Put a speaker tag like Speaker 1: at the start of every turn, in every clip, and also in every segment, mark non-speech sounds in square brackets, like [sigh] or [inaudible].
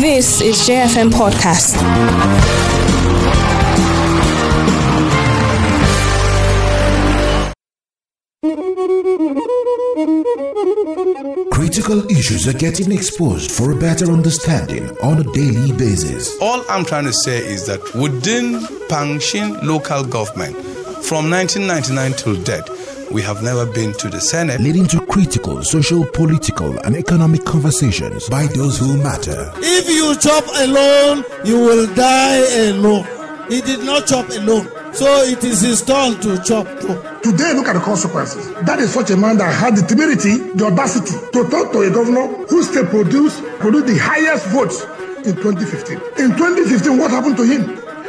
Speaker 1: This is JFM Podcast.
Speaker 2: Critical issues are getting exposed for a better understanding on a daily basis.
Speaker 3: All I'm trying to say is that within Pangshin local government, from 1999 till date, we have never been to the Senate.
Speaker 2: Leading to critical, social, political, and economic conversations by those who matter.
Speaker 4: If you chop alone, you will die alone. He did not chop alone. So it is his turn to chop too.
Speaker 5: Today, look at the consequences. That is such a man that had the temerity, the audacity to talk to a governor who still produced, produced the highest votes in 2015. In 2015, what happened to him?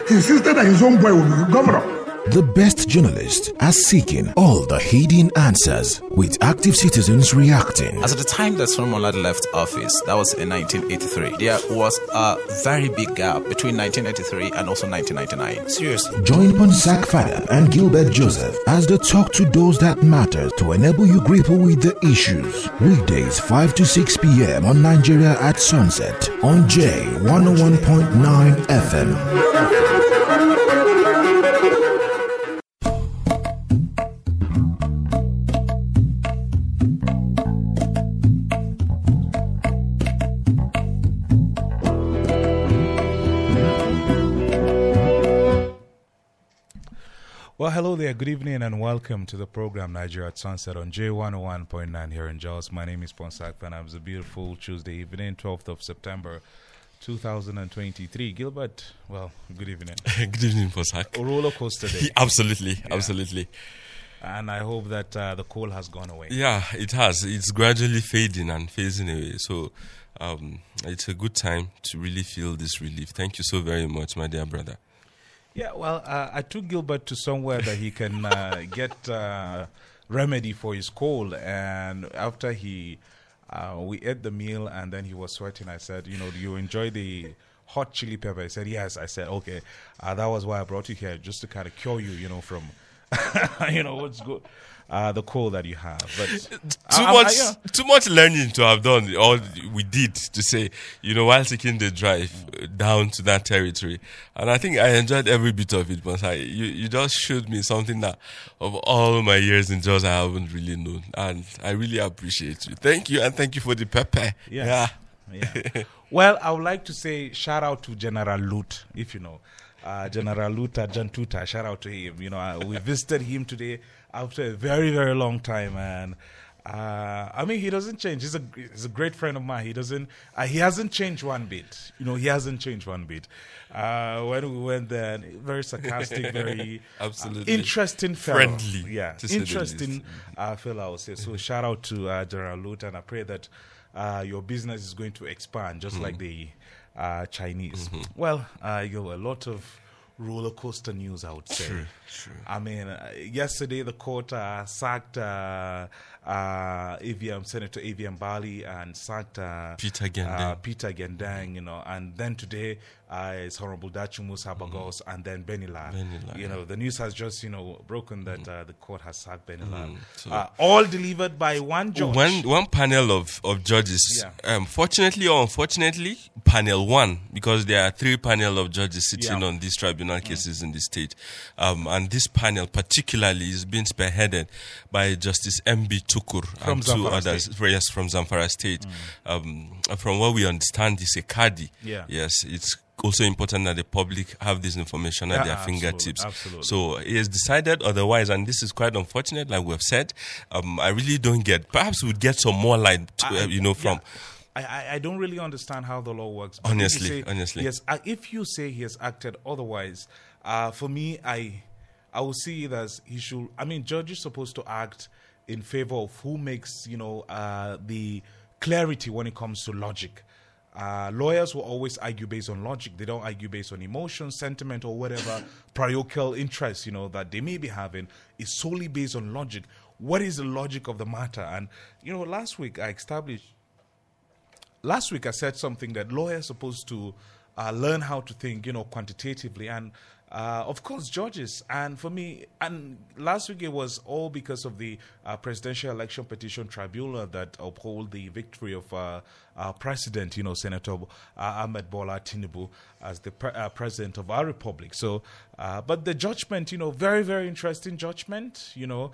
Speaker 5: He insisted that his own boy would be governor.
Speaker 2: The best journalists are seeking all the hidden answers with active citizens reacting.
Speaker 6: As at the time that Solomon Lar left office, that was in 1983, there was a very big gap between 1983 and also 1999. Seriously.
Speaker 2: Join Ponsak Fanap and Gilbert Joseph as they talk to those that matter to enable you grapple with the issues. Weekdays 5 to 6 p.m. on Nigeria at Sunset on J 101.9 FM.
Speaker 7: Well, hello there. Good evening and welcome to the program Nigeria at Sunset on J101.9 here in Jos. My name is Ponsak and it's a beautiful Tuesday evening, 12th of September 2023. Gilbert, well, good evening. [laughs]
Speaker 8: Good evening, Posak.
Speaker 7: A roller coaster day. [laughs]
Speaker 8: Absolutely, absolutely.
Speaker 7: And I hope that uh, the cold has gone away.
Speaker 8: Yeah, it has. It's gradually fading and phasing away. So um, it's a good time to really feel this relief. Thank you so very much, my dear brother.
Speaker 7: Yeah, well, uh, I took Gilbert to somewhere that he can uh, [laughs] get uh, remedy for his cold. And after he, uh, we ate the meal and then he was sweating, I said, you know, do you enjoy the hot chili pepper? He said, yes. I said, okay. Uh, that was why I brought you here, just to kind of cure you, you know, from, [laughs] you know, what's good. Uh, the call that you have, but [laughs]
Speaker 8: Too
Speaker 7: I-
Speaker 8: much,
Speaker 7: I- yeah.
Speaker 8: too much learning to have done. All we did to say, you know, while taking the drive down to that territory, and I think I enjoyed every bit of it. But I, you, you just showed me something that, of all my years in Jos, I haven't really known, and I really appreciate you. Thank you, and thank you for the pepper.
Speaker 7: Yeah. Yeah. [laughs] well, I would like to say shout out to General Lut, if you know. Uh, General Luta Jantuta, shout out to him. You know, uh, we visited him today after a very, very long time. And uh, I mean, he doesn't change. He's a, he's a great friend of mine. He doesn't, uh, he hasn't changed one bit. You know, he hasn't changed one bit. Uh, when we went there, very sarcastic, very [laughs]
Speaker 8: Absolutely.
Speaker 7: uh, interesting fellow.
Speaker 8: Friendly,
Speaker 7: Yeah, interesting uh, fellow, I would say. So shout out to uh, General Lut, and I pray that uh, your business is going to expand, just like the uh, Chinese. Well, uh, you know, a lot of roller coaster news, I would say.
Speaker 8: True, true.
Speaker 7: I mean, uh, yesterday the court uh, sacked uh, uh, AVM Senator AVM Bali and uh,
Speaker 8: Peter Gendang.
Speaker 7: uh, Peter Gendang, you know, and then today uh, it's Honorable Dachung Musa Bagos and then Beni Lar.
Speaker 8: Benila,
Speaker 7: you know, the news has just you know broken that uh, the court has sacked Beni Lar.
Speaker 8: so-
Speaker 7: uh, all delivered by one judge.
Speaker 8: One one panel of, of judges.
Speaker 7: Yeah.
Speaker 8: Um, fortunately or unfortunately, panel one because there are three panel of judges sitting
Speaker 7: Yeah.
Speaker 8: on these tribunal cases in the state, um, and this panel particularly is being spearheaded by Justice M. Tukur
Speaker 7: From
Speaker 8: and two
Speaker 7: Zamfara
Speaker 8: others.
Speaker 7: State.
Speaker 8: Yes, from Zamfara State. Um, from what we understand, he's a Kadi.
Speaker 7: Yeah.
Speaker 8: Yes, it's also important that the public have this information at
Speaker 7: Yeah,
Speaker 8: their
Speaker 7: absolutely,
Speaker 8: fingertips.
Speaker 7: absolutely.
Speaker 8: So he has decided otherwise, and this is quite unfortunate, like we have said. Um, I really don't get. Perhaps we'd get some more light, to,
Speaker 7: I-
Speaker 8: uh, you know, from.
Speaker 7: I, I, I don't really understand how the law works.
Speaker 8: Honestly,
Speaker 7: say-
Speaker 8: honestly.
Speaker 7: yes. uh, If you say he has acted otherwise, uh, for me, I I will see it as he should. I mean, judge is supposed to act in favor of who makes you know uh, the clarity when it comes to logic. Uh, lawyers will always argue based on logic. They don't argue based on emotion, sentiment, or whatever [laughs] parochial interest you know that they may be having. Is solely based on logic. What is the logic of the matter? And you know, last week I established last week I said something that lawyers are supposed to uh, learn how to think, you know, quantitatively, and uh, of course judges. And for me, and last week it was all because of the uh, presidential election petition tribunal that uphold the victory of uh, uh, president, you know, Senator uh, Ahmed Bola Tinubu, as the pre- uh, president of our republic. So, uh, but the judgment, you know, very, very interesting judgment. You know,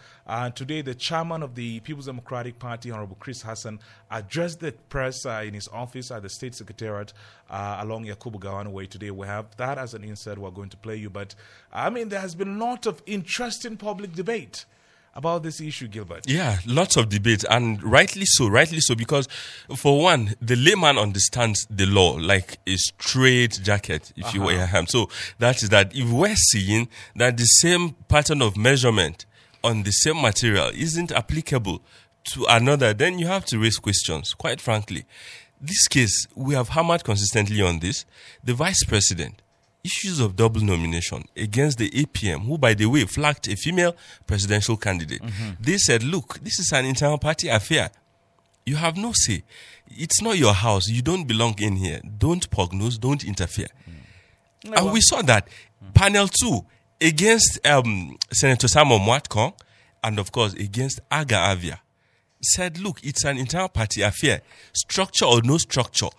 Speaker 7: today the chairman of the People's Democratic Party, Honorable Chris Hassan, addressed the press in his office at the State Secretariat along Yakubu Gowon Way today. We have that as an insert we're going to play you. But I mean, there has been a lot of interesting public debate about this issue, Gilbert.
Speaker 8: Yeah, lots of debate, and rightly so, rightly so, because for one, the layman understands the law like a straight jacket, if you wear uh-huh. him. So that is that if we're seeing that the same pattern of measurement on the same material isn't applicable to another, then you have to raise questions, quite frankly. This case, we have hammered consistently on this. The vice president, issues of double nomination against the APM, who, by the way, flagged a female presidential candidate. They said, look, this is an internal party affair. You have no say. It's not your house. You don't belong in here. Don't prognose. Don't interfere. And we saw that. Panel two against um, Senator Samuel Mwatkong and, of course, against Aga Avia said, look, it's an internal party affair, structure or no structure.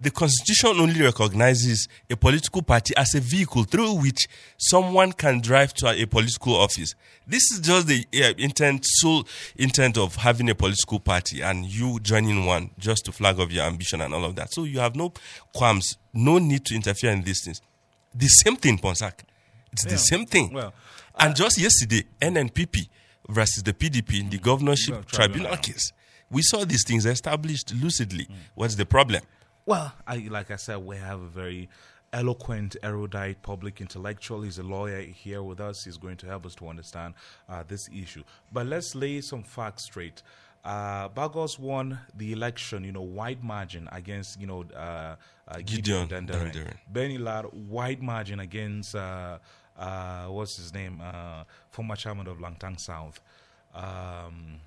Speaker 8: The constitution only recognizes a political party as a vehicle through which someone can drive to a, political office. This is just the uh, intent, sole intent of having a political party and you joining one just to flag off your ambition and all of that. So you have no qualms, no need to interfere in these things. The same thing, Ponsak. It's the same thing.
Speaker 7: Well,
Speaker 8: and just yesterday, NNPP versus the PDP in the governorship tribunal
Speaker 7: tribunal.
Speaker 8: case, we saw these things established lucidly. What's the problem?
Speaker 7: Well, I, like I said, we have a very eloquent, erudite public intellectual. He's a lawyer here with us. He's going to help us to understand uh, this issue. But let's lay some facts straight. Uh, Bagos won the election, you know, wide margin against, you know, uh, uh, Gideon,
Speaker 8: Gideon
Speaker 7: Dandere.
Speaker 8: Dandere.
Speaker 7: Beni Lar, wide margin against, uh, uh, what's his name, uh, former chairman of Langtang South. Um,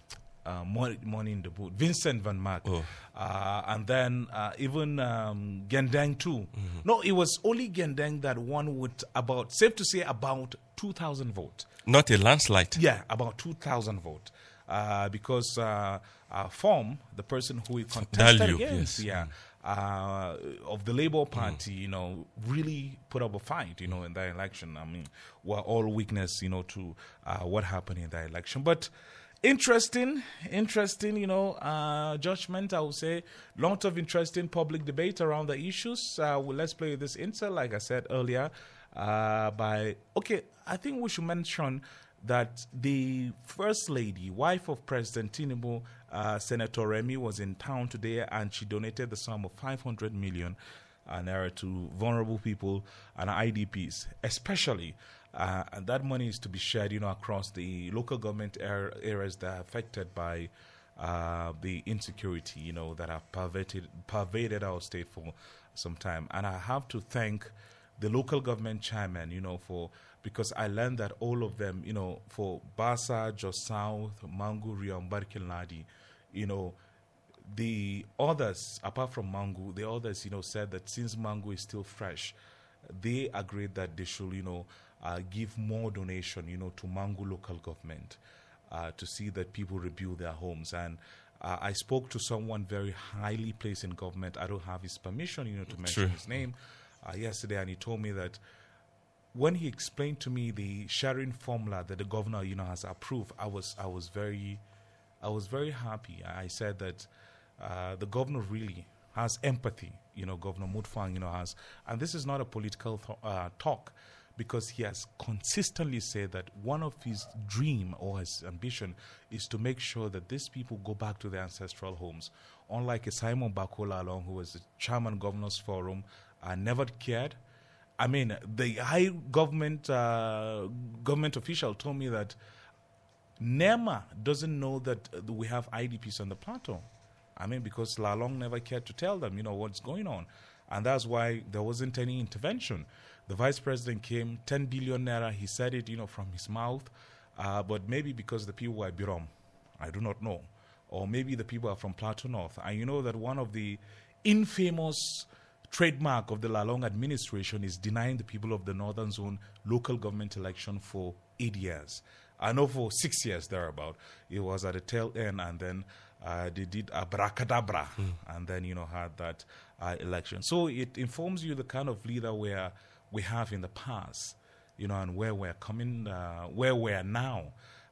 Speaker 7: uh, money, in the boot. Vincent Van Mark.
Speaker 8: Oh.
Speaker 7: Uh, and then uh, even um, Gendeng too. No, it was only Gendeng that won with about, safe to say, about 2,000 votes.
Speaker 8: Not a landslide.
Speaker 7: Yeah, about 2,000 votes. Uh, because uh, uh, Form, the person who he contested
Speaker 8: Dalio,
Speaker 7: against,
Speaker 8: yes.
Speaker 7: yeah, uh, of the Labour Party, you know, really put up a fight, you know, in that election. I mean, we're all witness, you know, to uh, what happened in that election. But interesting, interesting, you know, uh, judgment, I would say. Lot of interesting public debate around the issues. Uh, well, let's play this insert, like I said earlier, uh, by, okay, I think we should mention that the first lady, wife of President Tinubu, uh, Senator Remi, was in town today and she donated the sum of 500 million naira to vulnerable people and IDPs, especially. Uh, and that money is to be shared, you know, across the local government ar- areas that are affected by uh, the insecurity, you know, that have pervaded, pervaded our state for some time. And I have to thank the local government chairman, you know, for because I learned that all of them, you know, for Basa, Jos South, Mangu, Riyom, and Barkin Ladi, you know, the others, apart from Mangu, the others, you know, said that since Mangu is still fresh, they agreed that they should, you know, uh, give more donation, you know, to Mangu local government uh, to see that people rebuild their homes. And uh, I spoke to someone very highly placed in government. I don't have his permission, you know, to mention
Speaker 8: True.
Speaker 7: his name uh, yesterday, and he told me that when he explained to me the sharing formula that the governor, you know, has approved, I was I was very I was very happy. I said that uh, the governor really has empathy. You know, Governor Mutfwang, you know, has, and this is not a political th- uh, talk, because he has consistently said that one of his dream or his ambition is to make sure that these people go back to their ancestral homes. Unlike Simon Bako Lalong, who was the chairman governors forum, uh, never cared. I mean, the high government uh, government official told me that NEMA doesn't know that we have IDPs on the plateau. I mean, because Lalong never cared to tell them, you know, what's going on. And that's why there wasn't any intervention. The vice president came, 10 billion naira, he said it, you know, from his mouth. Uh, but maybe because the people were Birom, I do not know. Or maybe the people are from Plateau North. And you know that one of the infamous trademark of the Lalong administration is denying the people of the Northern Zone local government election for eight years. I know for six years thereabout. It was at the tail end, and then uh, they did abracadabra and then, you know, had that uh, election. So it informs you the kind of leader where we have in the past, you know, and where we're coming, uh, where we're now.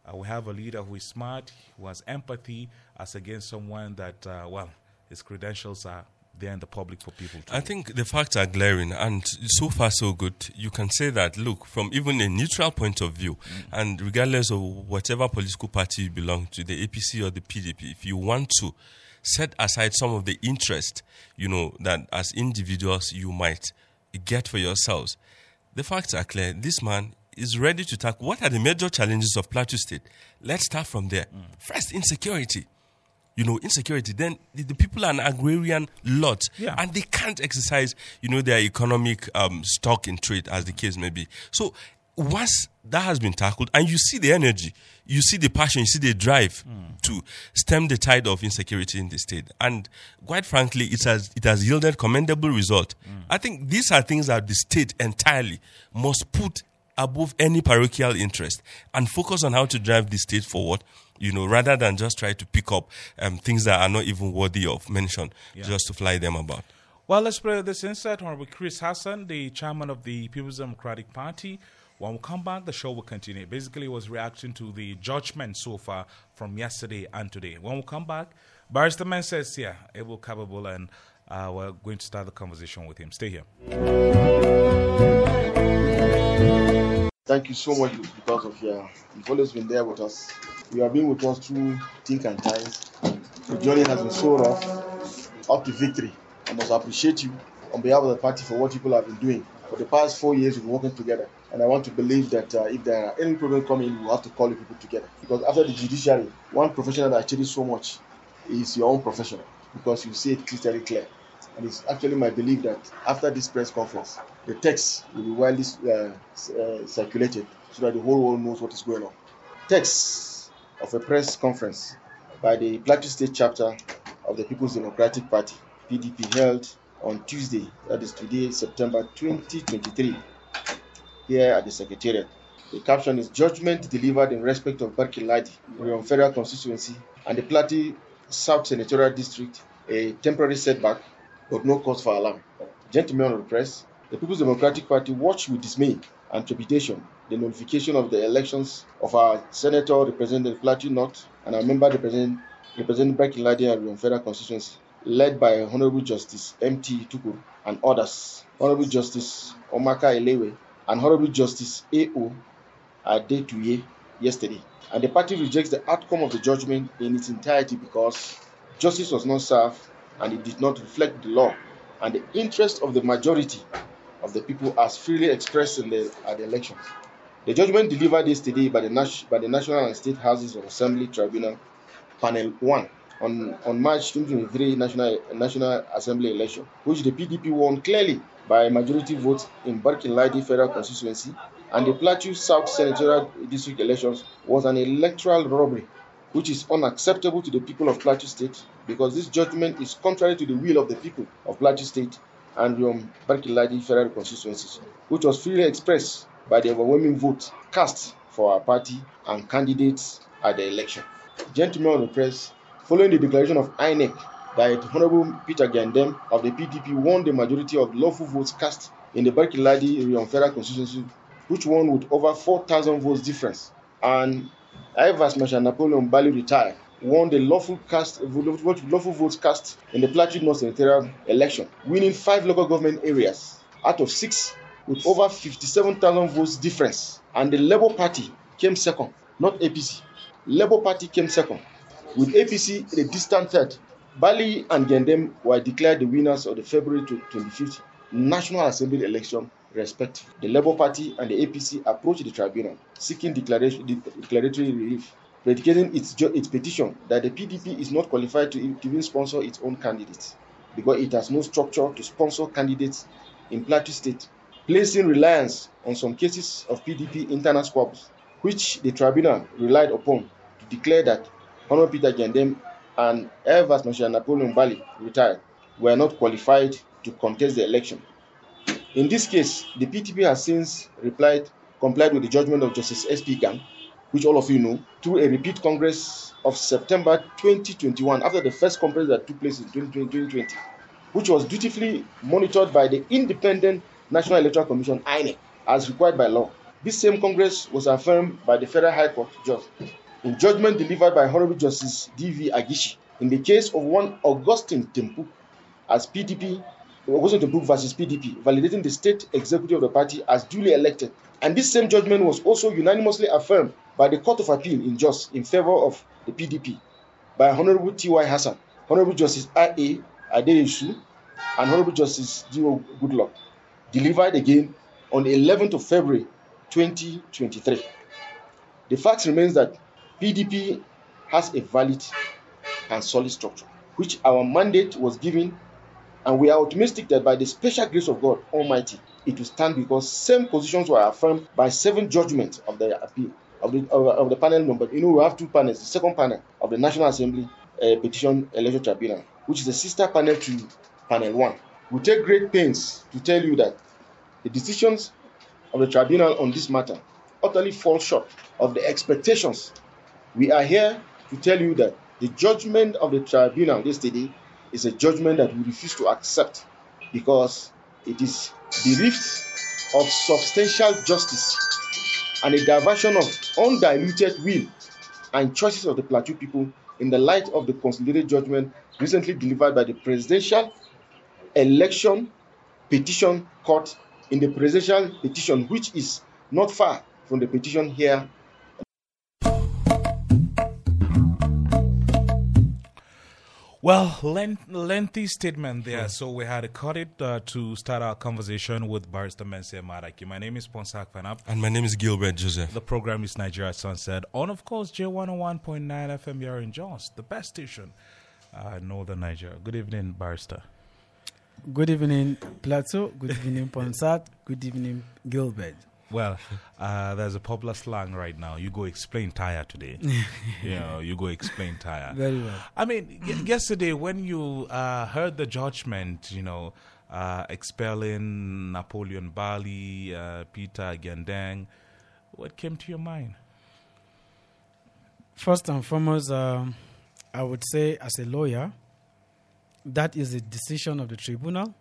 Speaker 7: Uh, we have a leader who is smart, who has empathy, as against someone that, uh, well, his credentials are there in the public for people to
Speaker 8: I think the facts are glaring, and so far so good. You can say that, look, from even a neutral point of view, and regardless of whatever political party you belong to, the APC or the PDP, if you want to set aside some of the interest, you know, that as individuals you might get for yourselves, the facts are clear. This man is ready to tackle what are the major challenges of Plateau State. Let's start from there. First, insecurity you know, insecurity, then the, the people are an agrarian lot
Speaker 7: Yeah.
Speaker 8: and they can't exercise, you know, their economic um, stock in trade, as the case may be. So once that has been tackled and you see the energy, you see the passion, you see the drive to stem the tide of insecurity in the state. And quite frankly, it has, it has yielded commendable result. I think these are things that the state entirely must put above any parochial interest and focus on how to drive the state forward, you know, rather than just try to pick up um, things that are not even worthy of mention just to fly them about.
Speaker 7: Well, let's play this insight. Honorable Chris Hassan, the chairman of the People's Democratic Party. When we come back, the show will continue. Basically, it was reacting to the judgment so far from yesterday and today. When we come back, Barrister Man says, yeah, Abel capable, and uh, we're going to start the conversation with him. Stay here.
Speaker 9: Thank you so much because of your. You've always been there with us. You have been with us through thick and times. The journey has been so rough, up to victory. I must appreciate you on behalf of the party for what people have been doing. For the past four years, we've been working together. And I want to believe that uh, if there are any problems coming, we'll have to call the people together. Because after the judiciary, one professional that achieved so much is your own professional. Because you see it crystal clear. And it's actually my belief that after this press conference, the text will be widely uh, uh, circulated so that the whole world knows what is going on. Text of a press conference by the Plateau State chapter of the People's Democratic Party, PDP, held on Tuesday, that is today, September 2023, here at the Secretariat. The caption is Judgment delivered in respect of Barkiladi, Riyom Federal Constituency, and the Plateau South Senatorial District, a temporary setback, but no cause for alarm. Gentlemen of the press, the People's Democratic Party watched with dismay and trepidation the notification of the elections of our senator representing Plateau North and our member representing representing Barkin Ladi and Riyom Federal Constituency, led by Honorable Justice M.T. Tukur and others, Honorable Justice Omaka Elewe and Honorable Justice A.O. Adetuye yesterday. And the party rejects the outcome of the judgment in its entirety because justice was not served and it did not reflect the law and the interest of the majority of the people as freely expressed in the, at the elections. The judgment delivered yesterday by the, by the National and State Houses of Assembly Tribunal, Panel 1, on, on March 2023 National, National Assembly election, which the PDP won clearly by majority vote in Barkin Ladi Federal Constituency, and the Plateau South Senatorial District elections was an electoral robbery, which is unacceptable to the people of Plateau State because this judgment is contrary to the will of the people of Plateau State and um, Barkin Ladi Federal Constituencies, which was freely expressed by the overwhelming vote cast for our party and candidates at the election. Gentlemen of the press, following the declaration of INEC that Honorable Peter Gandem of the PDP won the majority of lawful votes cast in the Barkiladi Riyom Federal constituency, which won with over 4,000 votes difference, and Air Vice Marshal Napoleon Bali retired, won the lawful cast lawful votes cast in the Plateau North Senatorial election, winning five local government areas out of six with over 57,000 votes difference. And the Labour Party came second, not APC. Labour Party came second, with APC in a distant third. Bali and Gendem were declared the winners of the February 25th National Assembly election, respectively. The Labour Party and the APC approached the tribunal seeking declaratory relief, predicating its, its petition that the PDP is not qualified to, even sponsor its own candidates because it has no structure to sponsor candidates in Plateau State, placing reliance on some cases of PDP internal squabbles, which the tribunal relied upon to declare that Honorable Peter Gendem and Air Vice Napoleon Bali, retired, were not qualified to contest the election. In this case, the PDP has since replied, complied with the judgment of Justice S.P. Gang which all of you know, through a repeat Congress of September 2021 after the first conference that took place in 2020, which was dutifully monitored by the independent National Electoral Commission INEC as required by law. This same Congress was affirmed by the Federal High Court judge in judgment delivered by Honorable Justice D.V. Agishi in the case of one Augustine Tempu as PDP, Augustine Tempu versus PDP, validating the state executive of the party as duly elected. And this same judgment was also unanimously affirmed by the Court of Appeal in Jos in favor of the PDP by Honorable T.Y. Hassan, Honorable Justice I.A. Adeyesu, and Honorable Justice D.O. Goodluck, delivered again on the 11th of February 2023. The fact remains that PDP has a valid and solid structure, which our mandate was given, and we are optimistic that by the special grace of God Almighty, it will stand because same positions were affirmed by seven judgments of the appeal of the of, of the panel number. You know, we have two panels. The second panel of the National Assembly uh, Petition Election Tribunal, which is a sister panel to panel one. We take great pains to tell you that the decisions of the tribunal on this matter utterly fall short of the expectations. We are here to tell you that the judgment of the tribunal yesterday is a judgment that we refuse to accept because it is bereft of substantial justice and a diversion of undiluted will and choices of the plateau people in the light of the consolidated judgment recently delivered by the presidential election petition court in the presidential petition which is not far from the petition here
Speaker 7: Well, length, lengthy statement there. So we had to cut it uh, to start our conversation with Barrister Menseh Madaki. My name is Ponsak Fanap.
Speaker 8: And my name is Gilbert Joseph.
Speaker 7: The program is Nigeria Sunset on, of course, J101.9 FM here in Jos, the best station, uh, Northern Nigeria. Good evening, Barrister.
Speaker 10: Good evening, Plateau. Good evening, Ponsat. Good evening, Gilbert.
Speaker 7: Well, [laughs] uh, there's a popular slang right now. You go explain tire today. [laughs] you know, you go explain tire.
Speaker 10: Very well.
Speaker 7: I mean, y- [clears throat] yesterday when you uh, heard the judgment, you know, uh, expelling Napoleon Bali, uh, Peter Gendang, what came to your mind?
Speaker 10: First and foremost, um, I would say, as a lawyer, that is a decision of the tribunal,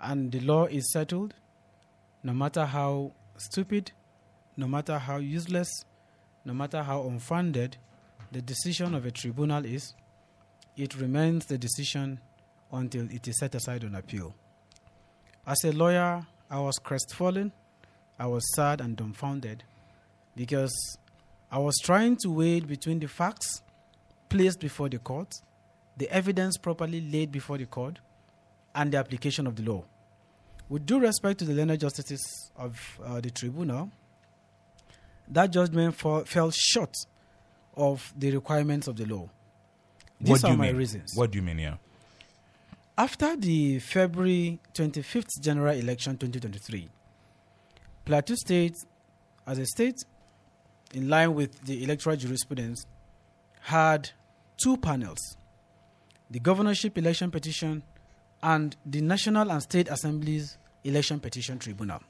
Speaker 10: and the law is settled. No matter how stupid, no matter how useless, no matter how unfounded the decision of a tribunal is, it remains the decision until it is set aside on appeal. As a lawyer, I was crestfallen, I was sad and dumbfounded because I was trying to weigh between the facts placed before the court, the evidence properly laid before the court, and the application of the law. With due respect to the learned justices of uh, the tribunal, that judgment fall, fell short of the requirements of the law. These
Speaker 7: what do
Speaker 10: are
Speaker 7: you
Speaker 10: my
Speaker 7: mean?
Speaker 10: reasons.
Speaker 7: What do you mean here?
Speaker 10: After the February 25th general election 2023, Plateau State, as a state, in line with the electoral jurisprudence, had two panels the governorship election petition and the National and State Assemblies Election Petition Tribunal.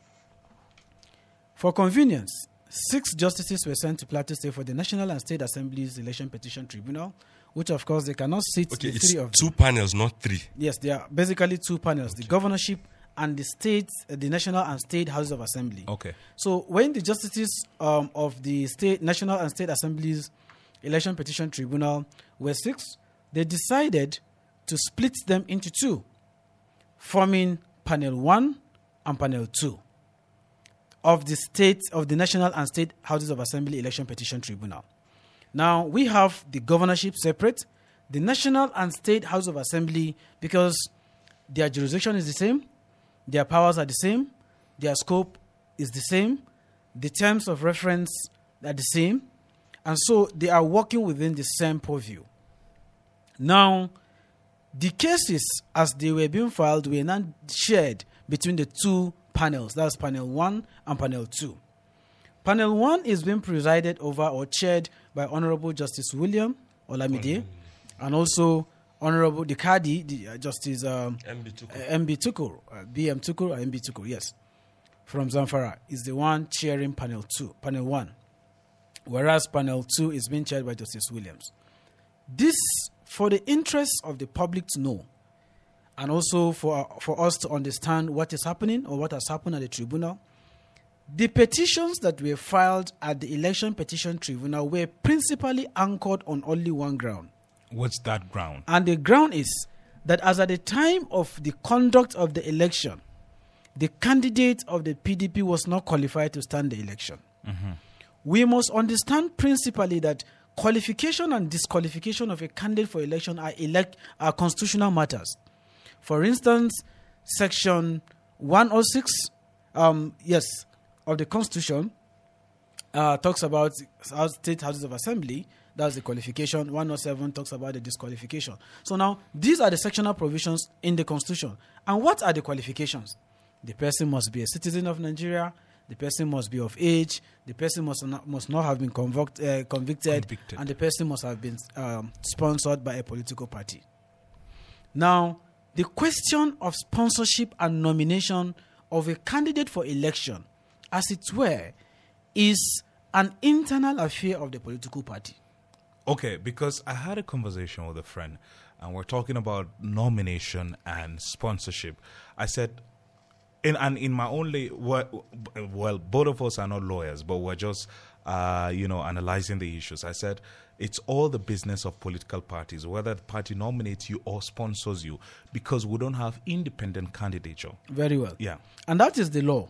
Speaker 10: For convenience, six justices were sent to Plateau State for the National and State Assemblies Election Petition Tribunal, which, of course, they cannot sit
Speaker 8: Okay,
Speaker 10: the
Speaker 8: it's
Speaker 10: three of
Speaker 8: two
Speaker 10: them.
Speaker 8: panels, not three.
Speaker 10: Yes, there are basically two panels: the governorship and the state, uh, the national and state houses of assembly.
Speaker 7: Okay.
Speaker 10: So when the justices um, of the state, national and state assemblies election petition tribunal were six, they decided to split them into two, forming panel one and panel two of the state of the national and state houses of assembly election petition tribunal. Now we have the governorship separate, the national and state house of assembly because their jurisdiction is the same, their powers are the same, their scope is the same, the terms of reference are the same, and so they are working within the same purview. Now, the cases as they were being filed were not shared between the two panels, that's panel one and panel two. Panel one is being presided over or chaired by Honorable Justice William Olamide and also Honorable the Kadi, the, uh, Justice um,
Speaker 8: MB Tukur.
Speaker 10: uh, MB Tukur, uh, BM Tukur or MB Tukur, yes, from Zamfara, is the one chairing panel two, panel one. whereas panel two is being chaired by Justice Williams. This, for the interest of the public to know, and also for, for us to understand what is happening or what has happened at the tribunal, the petitions that were filed at the Election Petition Tribunal were principally anchored on only one ground.
Speaker 7: What's that ground?
Speaker 10: And the ground is that as at the time of the conduct of the election, the candidate of the PDP was not qualified to stand the election. Mm-hmm. We must understand principally that qualification and disqualification of a candidate for election are, elect, are constitutional matters. For instance, Section 106, um, yes, of the Constitution uh, talks about state houses of assembly. That's the qualification. 107 talks about the disqualification. So now these are the sectional provisions in the Constitution. And what are the qualifications? The person must be a citizen of Nigeria. The person must be of age. The person must not, must not have been convoct, uh, convicted,
Speaker 7: Convicted.
Speaker 10: and the person must have been um, sponsored by a political party. Now, the question of sponsorship and nomination of a candidate for election, as it were, is an internal affair of the political party.
Speaker 7: Okay, because I had a conversation with a friend, and we're talking about nomination and sponsorship. I said, in and in my only well, well, both of us are not lawyers, but we're just uh, you know analyzing the issues. I said it's all the business of political parties, whether the party nominates you or sponsors you, because we don't have independent candidature.
Speaker 10: Very well.
Speaker 7: Yeah.
Speaker 10: And that is the law.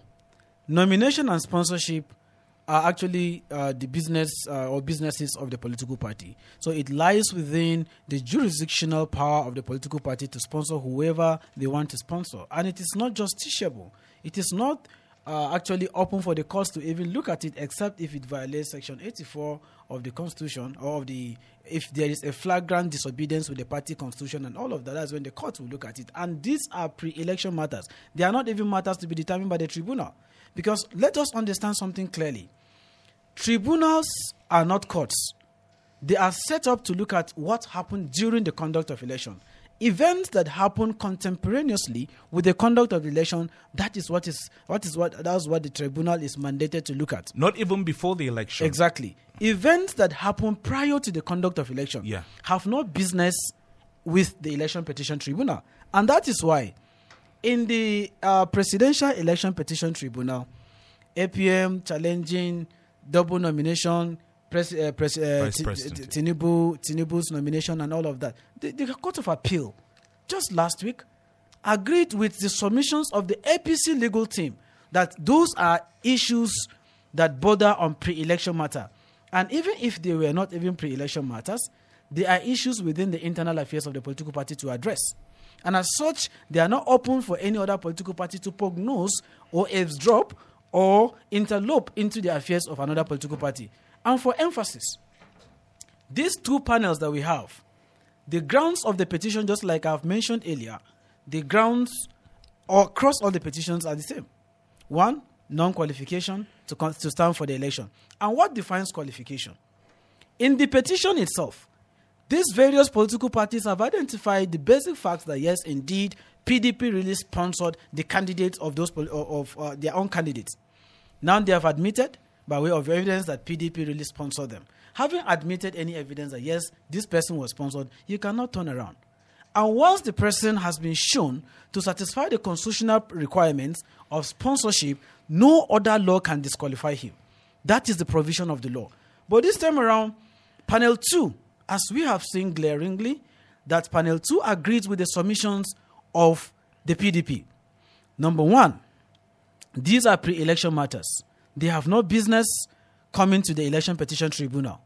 Speaker 10: Nomination and sponsorship are actually uh, the business uh, or businesses of the political party. So it lies within the jurisdictional power of the political party to sponsor whoever they want to sponsor. And it is not justiciable. It is not uh, actually open for the courts to even look at it except if it violates section 84 of the constitution or of the if there is a flagrant disobedience with the party constitution and all of that that's when the court will look at it and these are pre-election matters they are not even matters to be determined by the tribunal because let us understand something clearly. Tribunals are not courts. They are set up to look at what happened during the conduct of election. Events that happen contemporaneously with the conduct of the election that is what is what is what that's what the tribunal is mandated to look at.
Speaker 7: Not even before the election.
Speaker 10: exactly. Events that happen prior to the conduct of election
Speaker 7: Yeah.
Speaker 10: have no business with the election petition tribunal. And that is why in the uh, presidential election petition tribunal apm challenging double nomination pres- uh, pres- uh, Ti- Tinubu, Tinubu's nomination and all of that. The, the Court of Appeal just last week agreed with the submissions of the APC legal team that those are issues that border on pre-election matter. And even if they were not even pre-election matters, they are issues within the internal affairs of the political party to address. And as such, they are not open for any other political party to poke nose or eavesdrop or interlope into the affairs of another political party. And for emphasis, these two panels that we have, the grounds of the petition, just like I've mentioned earlier, the grounds across all the petitions are the same. One, non qualification to, to stand for the election. And what defines qualification? In the petition itself, these various political parties have identified the basic facts that yes, indeed, PDP really sponsored the candidates of those of, uh, their own candidates. Now they have admitted, by way of evidence, that PDP really sponsored them. Having admitted any evidence that yes, this person was sponsored, you cannot turn around. And once the person has been shown to satisfy the constitutional requirements of sponsorship, no other law can disqualify him. That is the provision of the law. But this time around, panel two, as we have seen glaringly, that panel two agrees with the submissions of the PDP. Number one, these are pre election matters. They have no business coming to the election petition tribunal.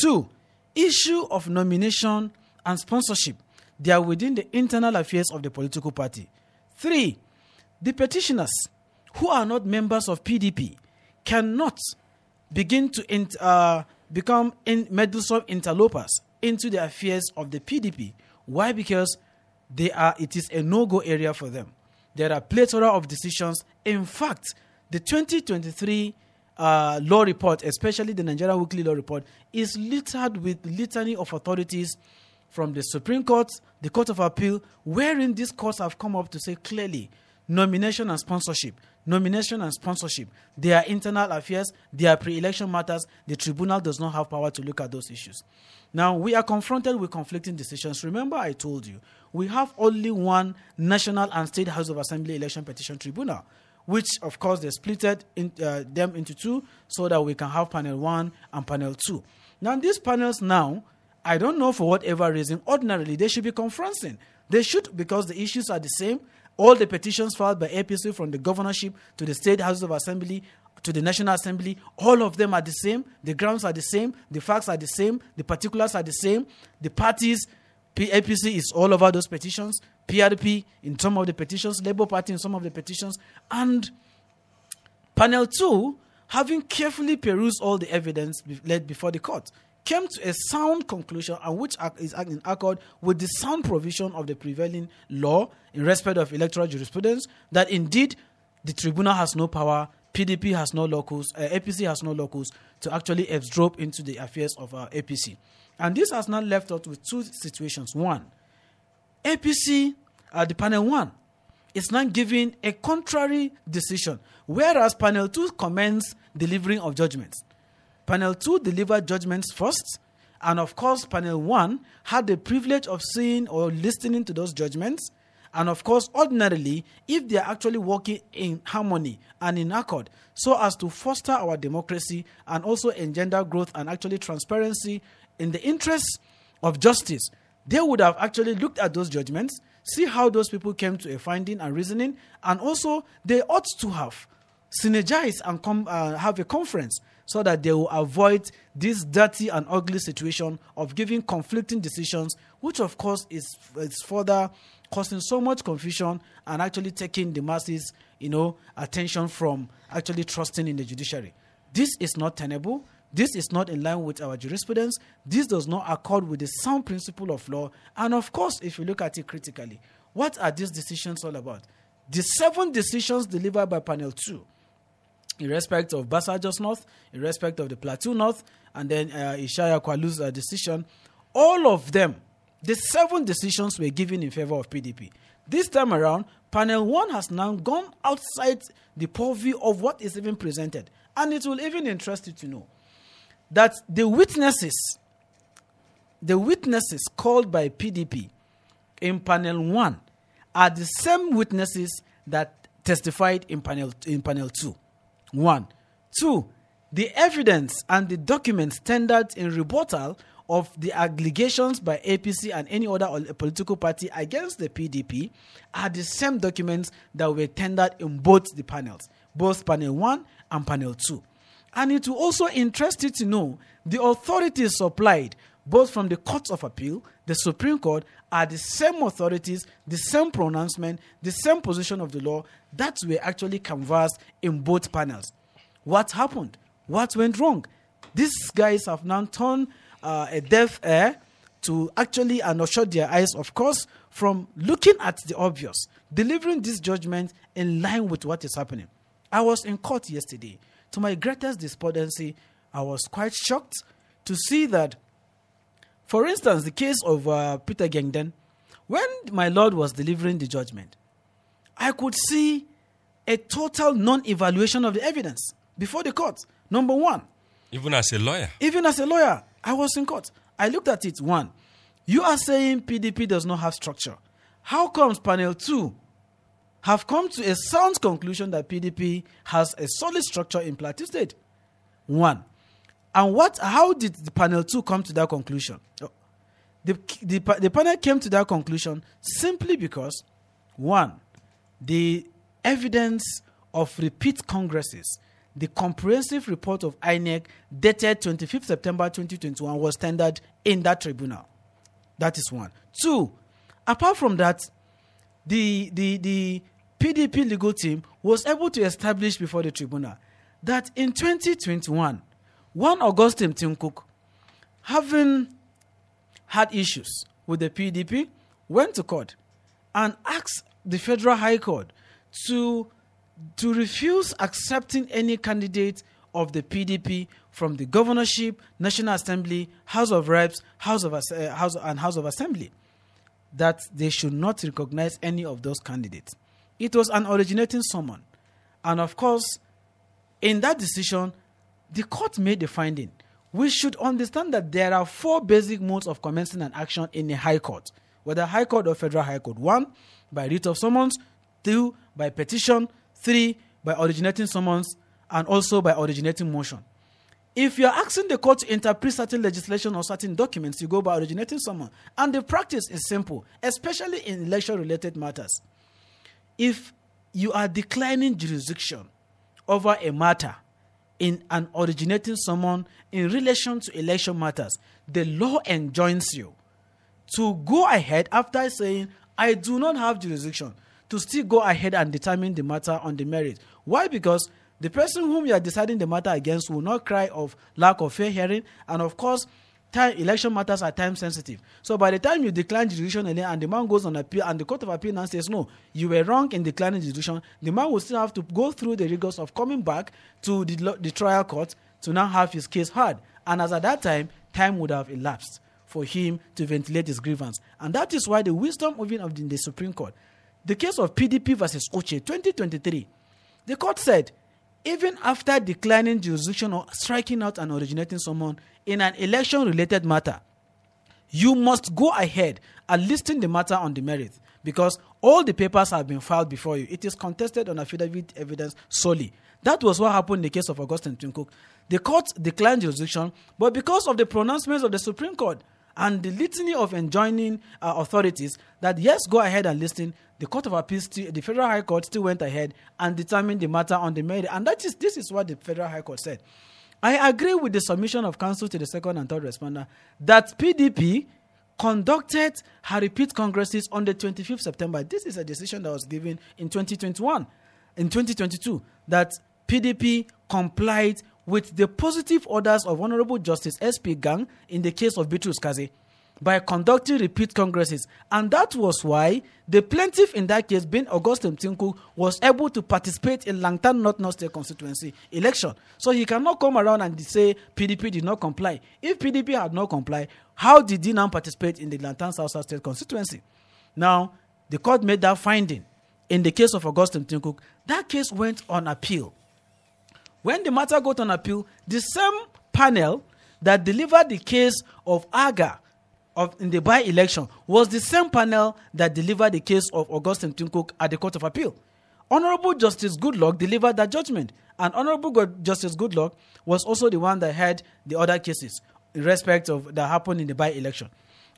Speaker 10: Two, issue of nomination and sponsorship. They are within the internal affairs of the political party. Three, the petitioners who are not members of PDP cannot begin to uh, become in meddlesome interlopers into the affairs of the PDP. Why? Because they are. It is a no-go area for them. There are plethora of decisions. In fact, the 2023 uh, law report, especially the Nigerian Weekly Law Report, is littered with litany of authorities from the Supreme Court, the Court of Appeal, wherein these courts have come up to say clearly nomination and sponsorship. Nomination and sponsorship. They are internal affairs, they are pre election matters. The tribunal does not have power to look at those issues. Now, we are confronted with conflicting decisions. Remember, I told you, we have only one National and State House of Assembly Election Petition Tribunal, which, of course, they splitted in, uh, them into two so that we can have panel one and panel two. Now, these panels now, I don't know for whatever reason, ordinarily they should be confronting. They should because the issues are the same. All the petitions filed by APC from the governorship to the state houses of assembly to the National Assembly, all of them are the same. The grounds are the same. The facts are the same. The particulars are the same. The parties, APC is all over those petitions. PRP in some of the petitions. Labour Party in some of the petitions. And panel two, having carefully perused all the evidence led before the court, came to a sound conclusion and which is in accord with the sound provision of the prevailing law in respect of electoral jurisprudence that indeed the tribunal has no power, PDP has no locus, uh, APC has no locus to actually eavesdrop into the affairs of uh, APC. And this has now left us with two situations. One, APC, uh, the panel one, is now giving a contrary decision, whereas panel two commends delivering of judgments. Panel 2 delivered judgments first, and of course, panel 1 had the privilege of seeing or listening to those judgments. And of course, ordinarily, if they are actually working in harmony and in accord, so as to foster our democracy and also engender growth and actually transparency in the interests of justice, they would have actually looked at those judgments, see how those people came to a finding and reasoning, and also they ought to have synergized and come, uh, have a conference so that they will avoid this dirty and ugly situation of giving conflicting decisions, which of course is, is further causing so much confusion and actually taking the masses, you know, attention from actually trusting in the judiciary. This is not tenable. This is not in line with our jurisprudence. This does not accord with the sound principle of law. And of course, if you look at it critically, what are these decisions all about? The seven decisions delivered by panel two in respect of Basa Jos North, in respect of the Plateau North, and then uh, Ishaya Kwalu's uh, decision, all of them, the seven decisions were given in favor of PDP. This time around, panel one has now gone outside the purview of what is even presented. And it will even interest you to know that the witnesses, the witnesses called by PDP in panel one are the same witnesses that testified in panel, in panel two. One. Two, the evidence and the documents tendered in rebuttal of the allegations by APC and any other political party against the PDP are the same documents that were tendered in both the panels, both panel 1 and panel 2. And it will also interest you to know the authorities supplied both from the courts of appeal, the Supreme Court, are the same authorities, the same pronouncement, the same position of the law that were actually canvassed in both panels. What happened? What went wrong? These guys have now turned uh, a deaf ear to actually and shut their eyes, of course, from looking at the obvious, delivering this judgment in line with what is happening. I was in court yesterday. To my greatest despondency, I was quite shocked to see that for instance, the case of uh, Peter Gengden, when my Lord was delivering the judgment, I could see a total non evaluation of the evidence before the court. Number one.
Speaker 8: Even as a lawyer?
Speaker 10: Even as a lawyer, I was in court. I looked at it. One, you are saying PDP does not have structure. How comes panel two have come to a sound conclusion that PDP has a solid structure in Plateau State? One. And what? How did the panel two come to that conclusion? Oh, the, the, the panel came to that conclusion simply because, one, the evidence of repeat congresses, the comprehensive report of INEC dated 25th September 2021 was tendered in that tribunal. That is one. Two, apart from that, the, the, the PDP legal team was able to establish before the tribunal that in 2021, one Augustine Tim Cook, having had issues with the PDP, went to court and asked the Federal High Court to, to refuse accepting any candidate of the PDP from the governorship, National Assembly, House of Reps, House of uh, House and House of Assembly, that they should not recognize any of those candidates. It was an originating summon. And of course, in that decision, the court made the finding. We should understand that there are four basic modes of commencing an action in a high court, whether high court or federal high court. One, by writ of summons. Two, by petition. Three, by originating summons. And also by originating motion. If you're asking the court to interpret certain legislation or certain documents, you go by originating summons. And the practice is simple, especially in election related matters. If you are declining jurisdiction over a matter in an originating summon in relation to election matters, the law enjoins you to go ahead after saying, I do not have jurisdiction, to still go ahead and determine the matter on the merit. Why? Because the person whom you are deciding the matter against will not cry of lack of fair hearing, and of course, time, election matters are time sensitive. So by the time you decline jurisdiction and the man goes on appeal and the court of appeal now says no, you were wrong in declining jurisdiction, the man will still have to go through the rigors of coming back to the, the trial court to now have his case heard. And as at that time, time would have elapsed for him to ventilate his grievance. And that is why the wisdom even of the, the Supreme Court, the case of PDP versus Uche 2023, the court said even after declining jurisdiction or striking out an originating summon in an election related matter, you must go ahead and listing the matter on the merit because all the papers have been filed before you. It is contested on affidavit evidence solely. That was what happened in the case of Augustine Tinkook. The court declined jurisdiction, but because of the pronouncements of the Supreme Court and the litany of enjoining uh, authorities that yes, go ahead and listen, the Court of Appeals, the Federal High Court still went ahead and determined the matter on the merit. And that is this is what the Federal High Court said. I agree with the submission of counsel to the second and third responder that PDP conducted her repeat congresses on the 25th September. This is a decision that was given in 2021, in 2022, that PDP complied with the positive orders of Honorable Justice S.P. Gang in the case of Bitrus Kaze by conducting repeat congresses. And that was why the plaintiff in that case, being Augustine Tinku, was able to participate in Langtang North North State constituency election. So he cannot come around and say PDP did not comply. If PDP had not complied, how did he now participate in the Langtang South South State constituency? Now, the court made that finding in the case of Augustine Tinku. That case went on appeal. When the matter got on appeal, the same panel that delivered the case of Aga of in the by-election was the same panel that delivered the case of Augustine Tinkook at the Court of Appeal. Honorable Justice Goodluck delivered that judgment, and Honorable Justice Goodluck was also the one that had the other cases in respect of that happened in the by-election.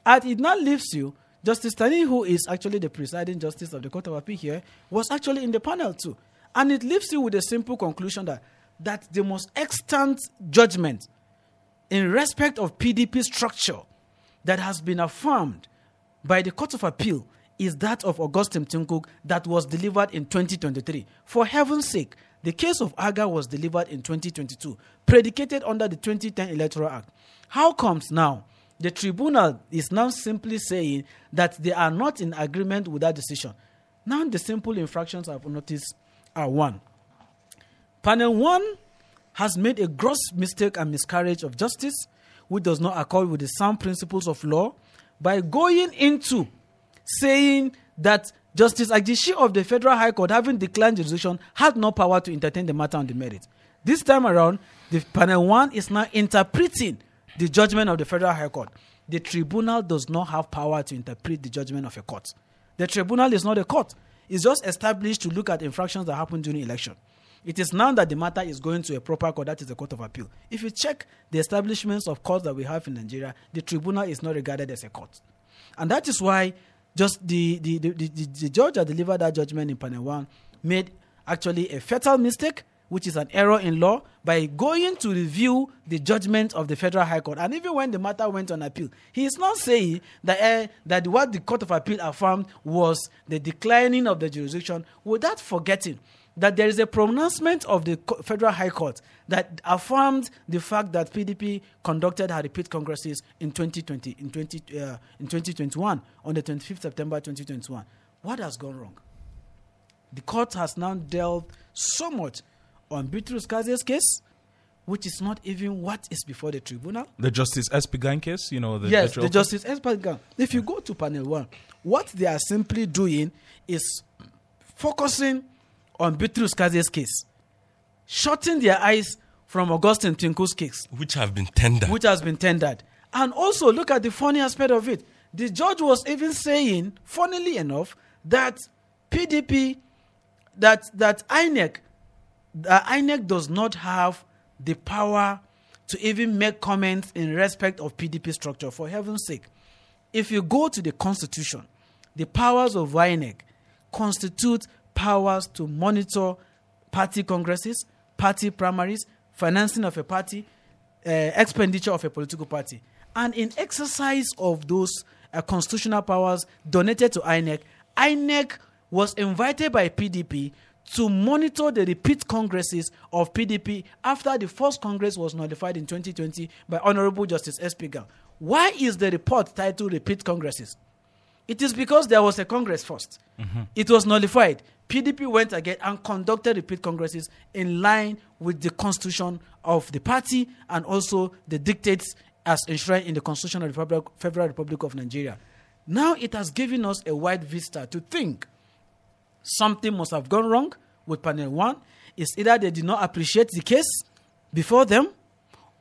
Speaker 10: And it now leaves you, Justice Tani, who is actually the presiding justice of the Court of Appeal here, was actually in the panel too. And it leaves you with a simple conclusion that that the most extant judgment in respect of PDP structure that has been affirmed by the Court of Appeal is that of Augustine Tinkuk that was delivered in 2023. For heaven's sake, the case of Aga was delivered in 2022, predicated under the 2010 Electoral Act. How comes now the tribunal is now simply saying that they are not in agreement with that decision? Now, the simple infractions I've noticed are one. Panel one has made a gross mistake and miscarriage of justice which does not accord with the sound principles of law by going into saying that Justice Ajishi of the Federal High Court, having declined jurisdiction, had no power to entertain the matter on the merit. This time around, the panel one is now interpreting the judgment of the Federal High Court. The tribunal does not have power to interpret the judgment of a court. The tribunal is not a court. It's just established to look at infractions that happen during election. It is now that the matter is going to a proper court, that is the Court of Appeal. If you check the establishments of courts that we have in Nigeria, the tribunal is not regarded as a court. And that is why just the, the, the, the, the judge that delivered that judgment in panel one made actually a fatal mistake, which is an error in law, by going to review the judgment of the Federal High Court. And even when the matter went on appeal, he is not saying that, uh, that what the Court of Appeal affirmed was the declining of the jurisdiction, without forgetting that there is a pronouncement of the Federal High Court that affirmed the fact that PDP conducted her repeat congresses in 2020, in, 20, uh, in 2021, on the 25th September 2021. What has gone wrong? The court has now dealt so much on Bitrus Kaze's case, which is not even what is before the tribunal.
Speaker 7: The Justice S.P. Gang case, you know, the
Speaker 10: yes, the Justice S.P. Gang. If you go to panel one, what they are simply doing is focusing on Bitrus Kaze's case, shutting their eyes from Augustine Tinku's case,
Speaker 8: Which have been tendered.
Speaker 10: which has been tendered. And also, look at the funny aspect of it. The judge was even saying, funnily enough, that PDP, that that INEC, that INEC does not have the power to even make comments in respect of PDP structure. For heaven's sake, if you go to the constitution, the powers of INEC constitute powers to monitor party congresses, party primaries, financing of a party, uh, expenditure of a political party. And in exercise of those uh, constitutional powers donated to INEC, INEC was invited by PDP to monitor the repeat congresses of PDP after the first congress was notified in 2020 by Honorable Justice S. Why is the report titled Repeat Congresses? It is because there was a congress 1st mm-hmm. It was nullified. PDP went again and conducted repeat congresses in line with the constitution of the party and also the dictates as enshrined in the Constitution of the Republic, Federal Republic of Nigeria. Now it has given us a wide vista to think something must have gone wrong with panel one. It's either they did not appreciate the case before them,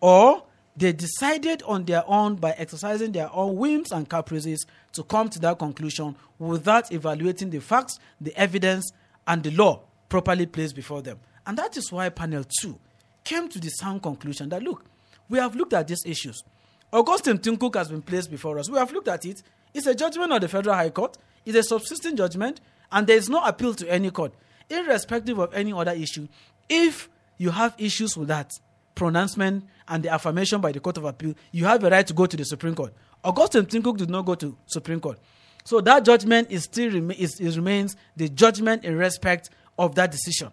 Speaker 10: or they decided on their own by exercising their own whims and caprices to come to that conclusion without evaluating the facts, the evidence, and the law properly placed before them. And that is why panel two came to the sound conclusion that look, we have looked at these issues. Augustine Tinkuk has been placed before us. We have looked at it. It's a judgment of the Federal High Court. It's a subsisting judgment, and there is no appeal to any court, irrespective of any other issue. If you have issues with that pronouncement and the affirmation by the Court of Appeal, you have a right to go to the Supreme Court. Augustine Tinkuk did not go to Supreme Court. So that judgment is still rema- is, is remains the judgment in respect of that decision.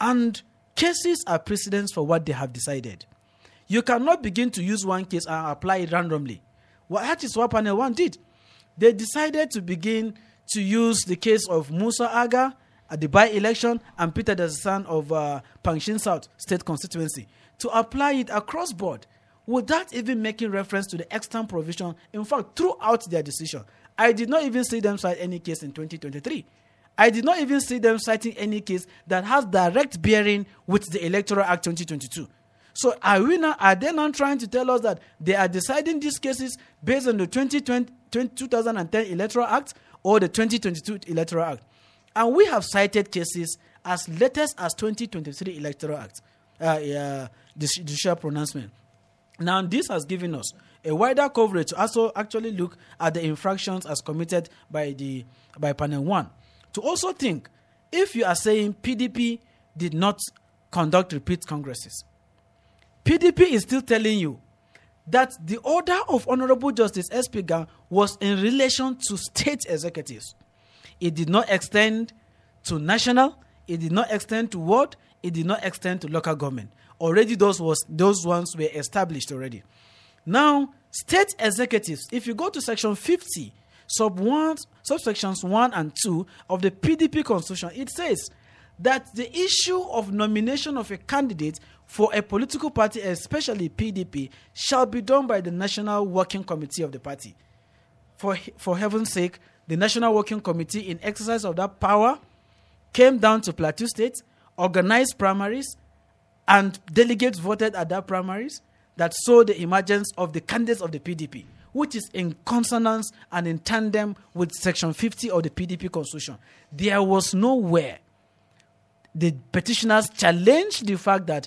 Speaker 10: And cases are precedents for what they have decided. You cannot begin to use one case and apply it randomly. What panel one did. They decided to begin to use the case of Musa Aga at the by-election and Peter Dazasan of uh, Pankshin South State Constituency to apply it across board without even making reference to the extant provision. In fact, throughout their decision, I did not even see them cite any case in 2023. I did not even see them citing any case that has direct bearing with the Electoral Act 2022. So are we now are they now trying to tell us that they are deciding these cases based on the 2020, 2010 Electoral Act or the 2022 Electoral Act? And we have cited cases as latest as 2023 Electoral Act, uh, the judicial pronouncement. Now, this has given us a wider coverage to also actually look at the infractions as committed by the by panel one. To also think if you are saying PDP did not conduct repeat congresses, PDP is still telling you that the order of Honorable Justice S.P. Gang was in relation to state executives. It did not extend to national, it did not extend to ward, it did not extend to local government. Already those was those ones were established already. Now, state executives, if you go to section 50, sub 1, subsections 1 and 2 of the PDP constitution, it says that the issue of nomination of a candidate for a political party, especially PDP, shall be done by the National Working Committee of the party. For, for heaven's sake, the National Working Committee, in exercise of that power, came down to Plateau State, organized primaries, and delegates voted at that primaries that saw the emergence of the candidates of the PDP, which is in consonance and in tandem with Section 50 of the PDP Constitution. There was nowhere the petitioners challenged the fact that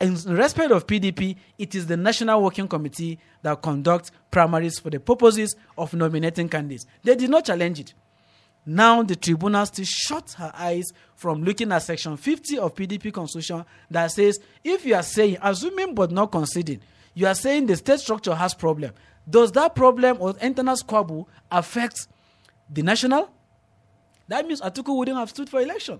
Speaker 10: in respect of PDP, it is the National Working Committee that conducts primaries for the purposes of nominating candidates. They did not challenge it. Now the tribunal still shut her eyes from looking at section 50 of PDP constitution that says if you are saying, assuming but not conceding, you are saying the state structure has problem. Does that problem or internal squabble affect the national? That means Atiku wouldn't have stood for election.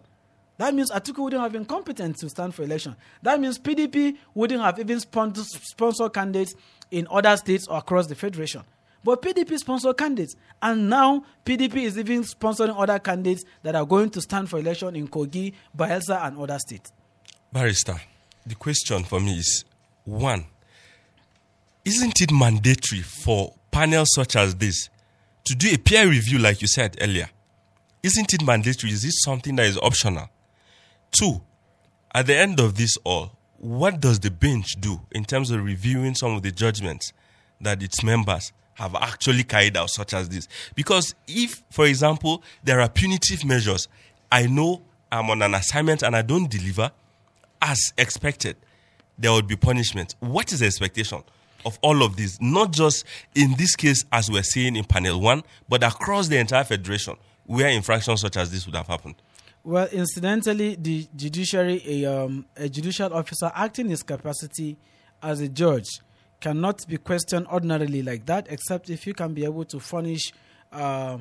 Speaker 10: That means Atiku wouldn't have been competent to stand for election. That means PDP wouldn't have even sponsored candidates in other states or across the federation. But PDP sponsored candidates, and now PDP is even sponsoring other candidates that are going to stand for election in Kogi, Bayelsa, and other states.
Speaker 8: Barrister, the question for me is one, isn't it mandatory for panels such as this to do a peer review, like you said earlier? Isn't it mandatory? Is this something that is optional? Two, at the end of this all, what does the bench do in terms of reviewing some of the judgments that its members have actually carried out, such as this? Because if, for example, there are punitive measures, I know I'm on an assignment and I don't deliver as expected, there would be punishment. What is the expectation of all of this? Not just in this case, as we're seeing in panel one, but across the entire federation, where infractions such as this would have happened.
Speaker 10: Well, incidentally, the judiciary, a, um, a judicial officer acting in his capacity as a judge, cannot be questioned ordinarily like that, except if you can be able to furnish uh,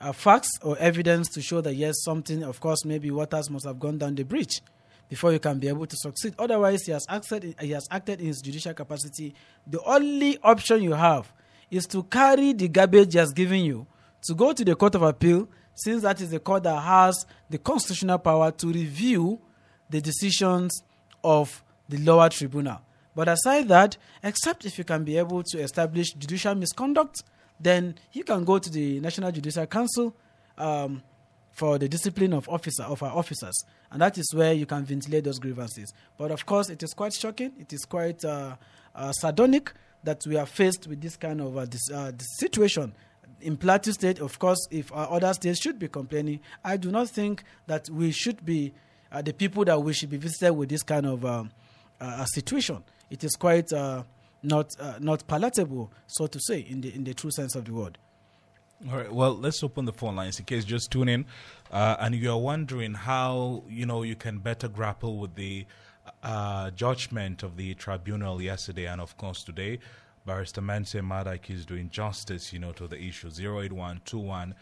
Speaker 10: uh, facts or evidence to show that yes, something, of course, maybe waters must have gone down the breach before you can be able to succeed. Otherwise, he has acted, he has acted in his judicial capacity. The only option you have is to carry the garbage he has given you to go to the court of appeal since that is the court that has the constitutional power to review the decisions of the lower tribunal. But aside that, except if you can be able to establish judicial misconduct, then you can go to the National Judicial Council um, for the discipline of officer of our officers, and that is where you can ventilate those grievances. But of course, it is quite shocking. It is quite uh, uh, sardonic that we are faced with this kind of uh, this, uh, this situation in Plateau State, of course, if uh, other states should be complaining, I do not think that we should be uh, the people that we should be visited with this kind of um, uh, situation. It is quite uh, not uh, not palatable, so to say, in the in the true sense of the word.
Speaker 7: All right. Well, let's open the phone lines in case just tune in, uh, and you are wondering how you know you can better grapple with the judgment of the tribunal yesterday and of course today. Barrister Menseh Madaki is doing justice, you know, to the issue. 081 or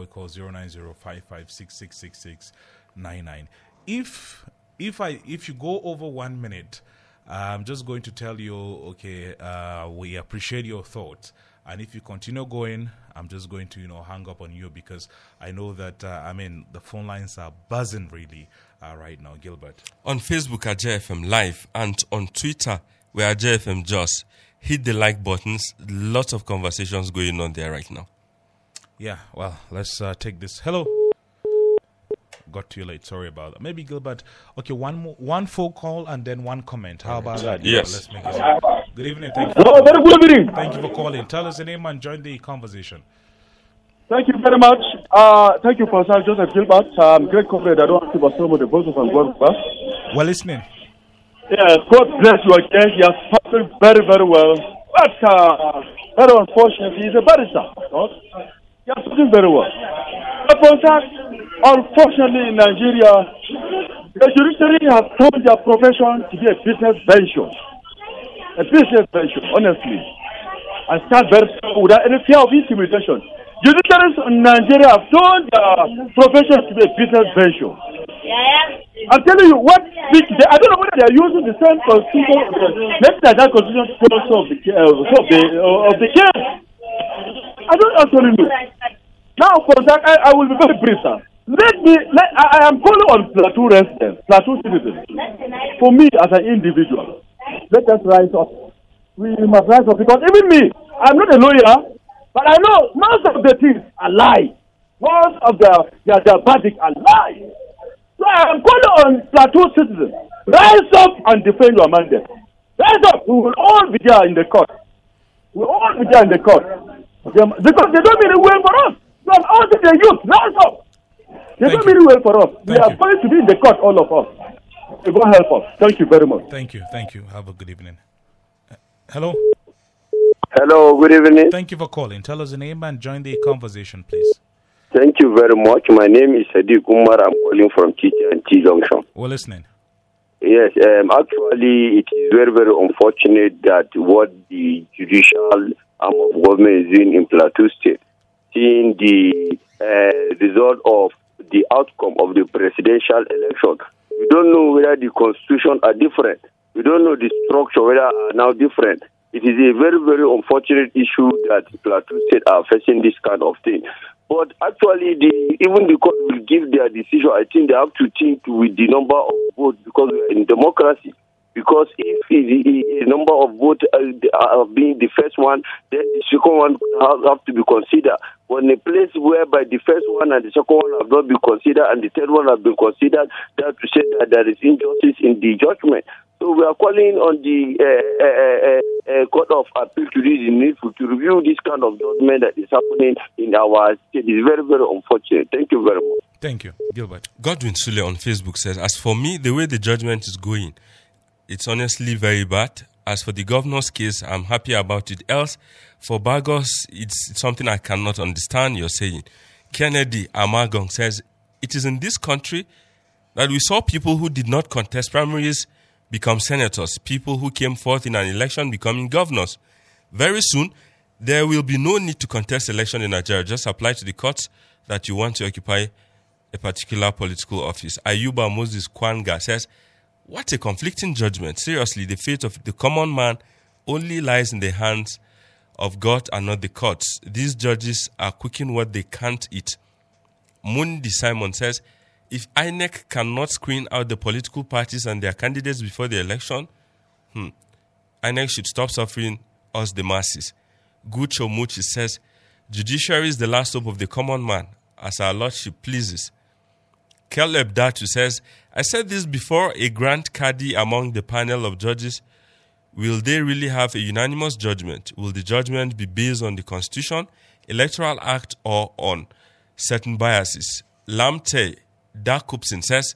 Speaker 7: you call 09055666699. If if I if you go over one minute, I'm just going to tell you, okay, uh, we appreciate your thoughts. And if you continue going, I'm just going to, you know, hang up on you because I know that, uh, I mean, the phone lines are buzzing really uh, right now, Gilbert.
Speaker 8: On Facebook at JFM Live and on Twitter we are JFM Just. Hit the like buttons. Lots of conversations going on there right now.
Speaker 7: Yeah, well, let's uh, take this. Hello. Got too late. Sorry about that. Maybe Gilbert. Okay, one more, one phone call and then one comment. How about that?
Speaker 8: Yes.
Speaker 7: let's make it. Good evening. Thank you.
Speaker 11: Hello, very good evening.
Speaker 7: Thank you for calling. Tell us your name and join the conversation.
Speaker 11: Thank you very much. Uh, thank you, Pastor Joseph Gilbert. Um, great comrade. I don't have to some of the voices and words.
Speaker 7: Well, listening.
Speaker 11: Yes, God bless you again. You are spoken very, very well. But uh, very unfortunately, he's a barrister. Right? He has spoken very well. But unfortunately, in Nigeria, the judiciary has turned their profession to be a business venture. A business venture, honestly. And start very without any fear of intimidation. Judiciaries in Nigeria have turned their profession to be a business venture. I'm telling you what. I don't know whether they are using the same constitution. Maybe that that constitution also of the uh, of the uh, of the case. I don't actually know. Now, for that, I, I will be very brief, sir. Let me. Let, I, am calling on plateau residents, plateau citizens. For me, as an individual, let us rise up. We must rise up because even me, I'm not a lawyer, but I know most of the things are lies. Most of the their, their verdicts are lies. So I am calling on plateau citizens, rise up and defend your mandate. Rise up. We will all be there in the court. We will all be there in the court. Because they don't mean it well for us. I'm asking the youth, rise up. They
Speaker 7: Thank
Speaker 11: don't mean well for us. we are going to be in the court, all of us. So God help us. Thank you very much.
Speaker 7: Thank you. Thank you. Have a good evening. Uh, hello.
Speaker 12: Hello, good evening.
Speaker 7: Thank you for calling. Tell us your name and join the conversation, please.
Speaker 12: Thank you very much. My name is Sadiq Umar. I'm calling from TTNT Junction.
Speaker 7: We're listening.
Speaker 12: Yes, um, actually, it is very, very unfortunate that what the judicial arm of government is doing in Plateau State, seeing the uh, result of the outcome of the presidential election. We don't know whether the constitution are different. We don't know the structure whether are now different. It is a very, very unfortunate issue that Plateau State are facing this kind of thing. But actually, the, even the court will give their decision. I think they have to think with the number of votes because we are in democracy. Because if the number of votes uh, being the first one, then the second one have, to be considered. When a place whereby the first one and the second one have not been considered and the third one have been considered, that to say that there is injustice in the judgment. So we are calling on the uh, uh, uh, Court of Appeal to do the to review this kind of judgment that is happening in our state. It's very, very unfortunate. Thank you very much.
Speaker 7: Thank you, Gilbert.
Speaker 8: Godwin Sule on Facebook says, As for me, the way the judgment is going, it's honestly very bad. As for the governor's case, I'm happy about it. Else, for Bagos, it's something I cannot understand you're saying. Kennedy Amagong says, It is in this country that we saw people who did not contest primaries become senators, people who came forth in an election becoming governors. Very soon, there will be no need to contest election in Nigeria. Just apply to the courts that you want to occupy a particular political office. Ayuba Moses Kwanga says, What a conflicting judgment. Seriously, the fate of the common man only lies in the hands of God and not the courts. These judges are cooking what they can't eat. Mundi Simon says, if INEC cannot screen out the political parties and their candidates before the election, hmm, INEC should stop suffering us, the masses. Gucho Muchi says, Judiciary is the last hope of the common man, as our Lordship pleases. Caleb Datu says, I said this before a grand cadi among the panel of judges. Will they really have a unanimous judgment? Will the judgment be based on the Constitution, Electoral Act, or on certain biases? Lamte Dakupsin says,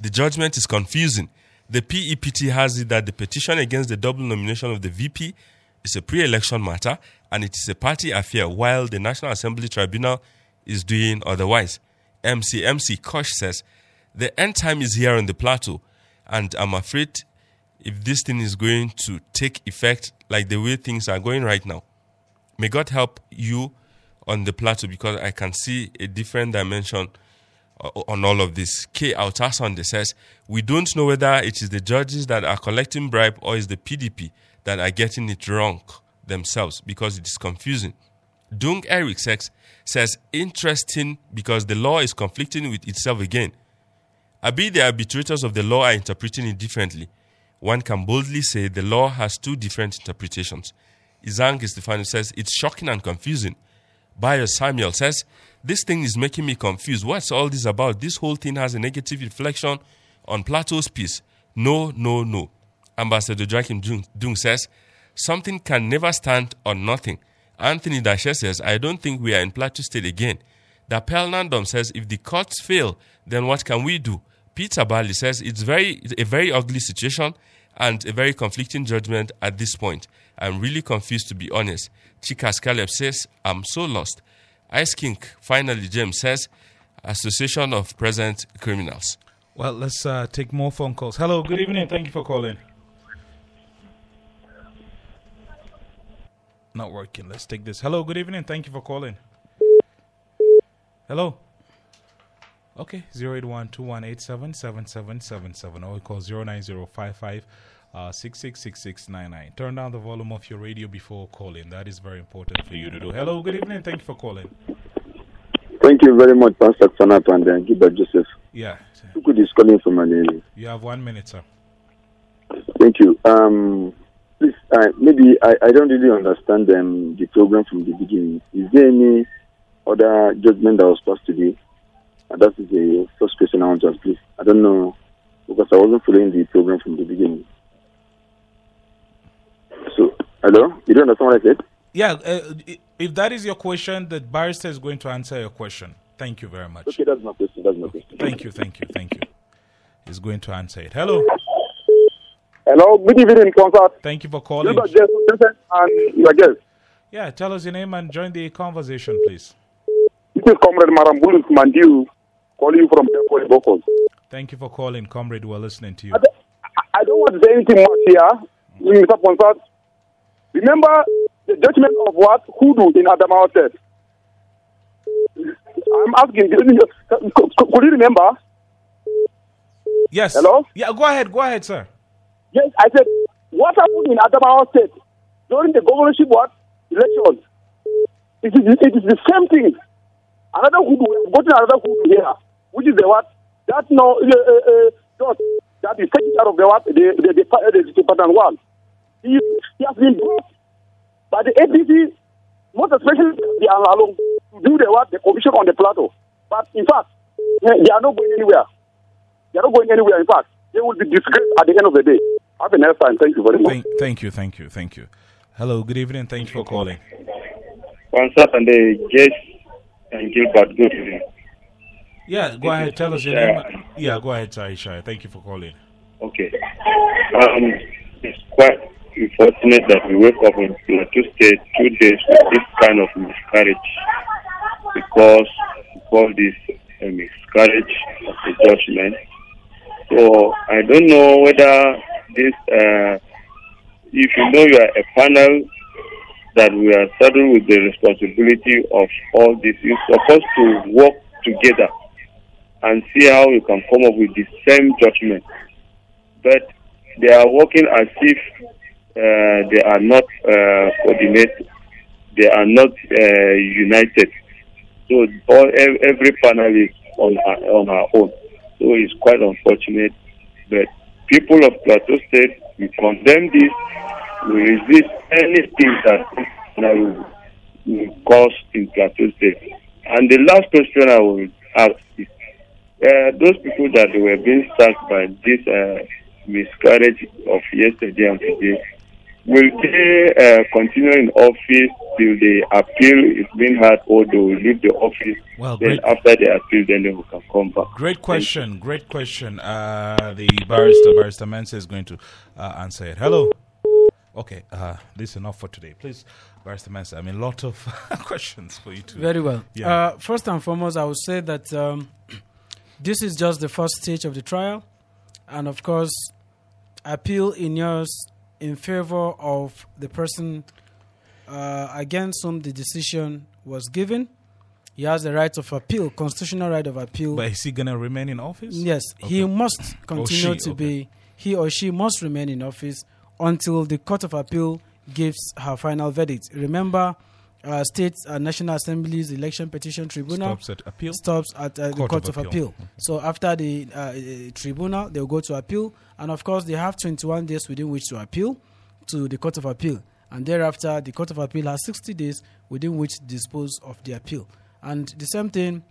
Speaker 8: the judgment is confusing. The PEPT has it that the petition against the double nomination of the VP is a pre election matter and it is a party affair, while the National Assembly Tribunal is doing otherwise. MCMC Kosh says, The end time is here on the plateau, and I'm afraid if this thing is going to take effect like the way things are going right now, may God help you on the plateau because I can see a different dimension uh, on all of this. K. Altasonde says, We don't know whether it is the judges that are collecting bribe or is the PDP that are getting it wrong themselves because it is confusing. Dung Eric says, says, Interesting because the law is conflicting with itself again. Abi, the arbitrators of the law are interpreting it differently. One can boldly say the law has two different interpretations. Izang Stefano says, It's shocking and confusing. Bayo Samuel says, This thing is making me confused. What's all this about? This whole thing has a negative reflection on Plateau's peace. No, no, no. Ambassador Joachim Dung says, Something can never stand on nothing. Anthony Dashe says, I don't think we are in Plateau State again. Dapel Nandom says, If the courts fail, then what can we do? Peter Bali says, It's very a very ugly situation and a very conflicting judgment at this point. I'm really confused to be honest. Chikas Caleb says, I'm so lost. Ice Kink, finally, James says, Association of Present Criminals.
Speaker 7: Well, let's uh, take more phone calls. Hello, good evening. Thank you for calling. Not working. Let's take this. Hello, good evening. Thank you for calling. Hello. Okay, 081 or we call 09055 uh, 666699. Turn down the volume of your radio before calling. That is very important for you to do. Hello, good evening. Thank you for calling.
Speaker 13: Thank you very much, Ponsah Fanap and uh, Gilbert Joseph.
Speaker 7: Yeah.
Speaker 13: Who is calling from Manili?
Speaker 7: You have one minute, sir.
Speaker 13: Thank you. Um, please, uh, maybe I, I don't really understand um, the program from the beginning. Is there any other judgment that was passed today? Uh, that is the first question I want to ask, please. I don't know because I wasn't following the program from the beginning. So, hello? You don't understand what I said?
Speaker 7: Yeah, uh, if that is your question, the barrister is going to answer your question. Thank you very much.
Speaker 13: Okay, that's my question. That's my question.
Speaker 7: Thank you, thank you, thank you. He's going to answer it. Hello.
Speaker 14: Hello, good evening, concert.
Speaker 7: Thank you for calling.
Speaker 14: and your guest.
Speaker 7: Yeah, tell us your name and join the conversation, please.
Speaker 14: This is Comrade Marambulus Mandiu calling you from Bokkos. Bokkos.
Speaker 7: Thank you for calling, comrade. We're listening to you.
Speaker 14: I don't, I don't want to say anything much here, Mr. Ponsah. Remember the judgment of what Hudu in Adamawa said. I'm asking, could you remember?
Speaker 7: Yes.
Speaker 14: Hello?
Speaker 7: Yeah, go ahead, go ahead, sir.
Speaker 14: Yes, I said, what happened in Adamawa State during the governorship what? election? It is, it is the same thing. Another have gotten another Hudu here, which is the what? That no, uh, uh, uh, that is taking care of the what the the, the, the, the pattern one. He, he has been brought by the APC, most especially the Along, to do the what the commission on the plateau. But in fact, they are not going anywhere. They are not going anywhere. In fact, they will be disgraced at the end of the day. Have a nice time. Thank you very much.
Speaker 7: Thank, thank you, thank you, thank you. Hello, good evening. Thank you for calling.
Speaker 15: On Saturday, Jess and Gilbert, good evening.
Speaker 7: Yeah, go ahead. Tell us your name. Yeah, go ahead, Aisha. Thank you for calling.
Speaker 15: Okay. Um, it's quite unfortunate that we wake up in Plateau State two days with this kind of miscarriage because we call this a miscarriage of the judgment. So I don't know whether this, uh, if you know you are a panel that we are saddled with the responsibility of all this, you're supposed to work together and see how you can come up with the same judgment. But they are working as if uh, they are not uh, coordinated, they are not uh, united. So all, every panel is on our, on our own. So it's quite unfortunate. But people of Plateau State, we condemn this. We resist anything that will cause in Plateau State. And the last question I will ask is, uh, those people that were being sacked by this uh, miscarriage of yesterday and today, will they uh, continue in office till the appeal is being heard or they will leave the office?
Speaker 7: Well,
Speaker 15: then
Speaker 7: great-
Speaker 15: after the appeal, then they will can come back.
Speaker 7: Great question. Great question. Uh, the barrister, Barrister Menseh, is going to uh, answer it. Hello. Okay, uh, this is enough for today. Please, Barrister Menseh, I mean, a lot of [laughs] questions for you to.
Speaker 10: Very well.
Speaker 7: Yeah.
Speaker 10: Uh, first and foremost, I would say that um, [clears throat] this is just the first stage of the trial, and of course, appeal in yours in favor of the person uh, against whom the decision was given. He has the right of appeal, constitutional right of appeal.
Speaker 7: but is he going to remain in office?
Speaker 10: Yes, he must continue
Speaker 7: she,
Speaker 10: to
Speaker 7: okay.
Speaker 10: be, he or she must remain in office until the Court of Appeal gives her final verdict. Remember, uh, State uh, National Assembly's Election Petition Tribunal
Speaker 7: Stops at appeal?
Speaker 10: stops at uh, the
Speaker 7: Court
Speaker 10: Court
Speaker 7: of
Speaker 10: of,
Speaker 7: Appeal.
Speaker 10: Appeal. So after the uh, uh, tribunal, they'll go to appeal, and of course, they have 21 days within which to appeal to the Court of Appeal, and thereafter, the Court of Appeal has 60 days within which to dispose of the appeal. And the same thing